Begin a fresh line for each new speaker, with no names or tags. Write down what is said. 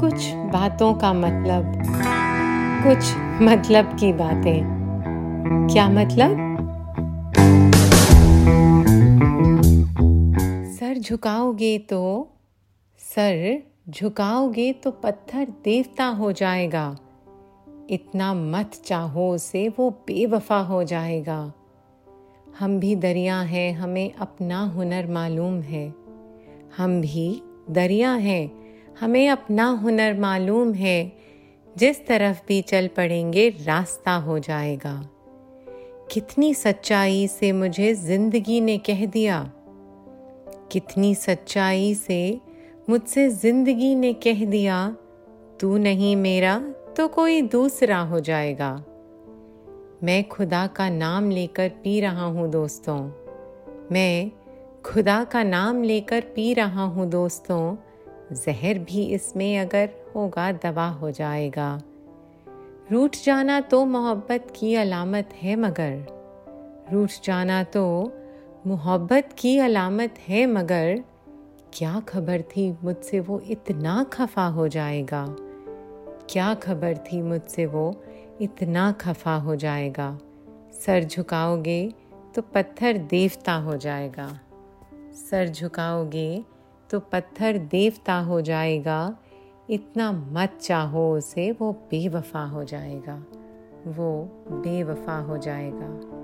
कुछ बातों का मतलब कुछ मतलब की बातें। क्या मतलब? सर झुकाओगे तो सर झुकाओगे तो पत्थर देवता हो जाएगा। इतना मत चाहो उसे, वो बेवफा हो जाएगा। हम भी दरिया हैं, हमें अपना हुनर मालूम है। हम भी दरिया हैं, हमें अपना हुनर मालूम है। जिस तरफ़ भी चल पड़ेंगे, रास्ता हो जाएगा। कितनी सच्चाई से मुझे ज़िंदगी ने कह दिया। कितनी सच्चाई से मुझसे ज़िंदगी ने कह दिया, तू नहीं मेरा तो कोई दूसरा हो जाएगा। मैं खुदा का नाम लेकर पी रहा हूँ, दोस्तों। मैं खुदा का नाम लेकर पी रहा हूँ दोस्तों। जहर भी इसमें अगर होगा, दवा हो जाएगा। रूठ जाना तो मोहब्बत की अलामत है मगर। रूठ जाना तो मोहब्बत की अलामत है मगर। क्या खबर थी मुझसे वो इतना खफा हो जाएगा? क्या खबर थी मुझसे वो इतना खफा हो जाएगा? सर झुकाओगे तो पत्थर देवता हो जाएगा। सर झुकाओगे तो पत्थर देवता हो जाएगा। इतना मत चाहो उसे, वो बेवफा हो जाएगा। वो बेवफा हो जाएगा।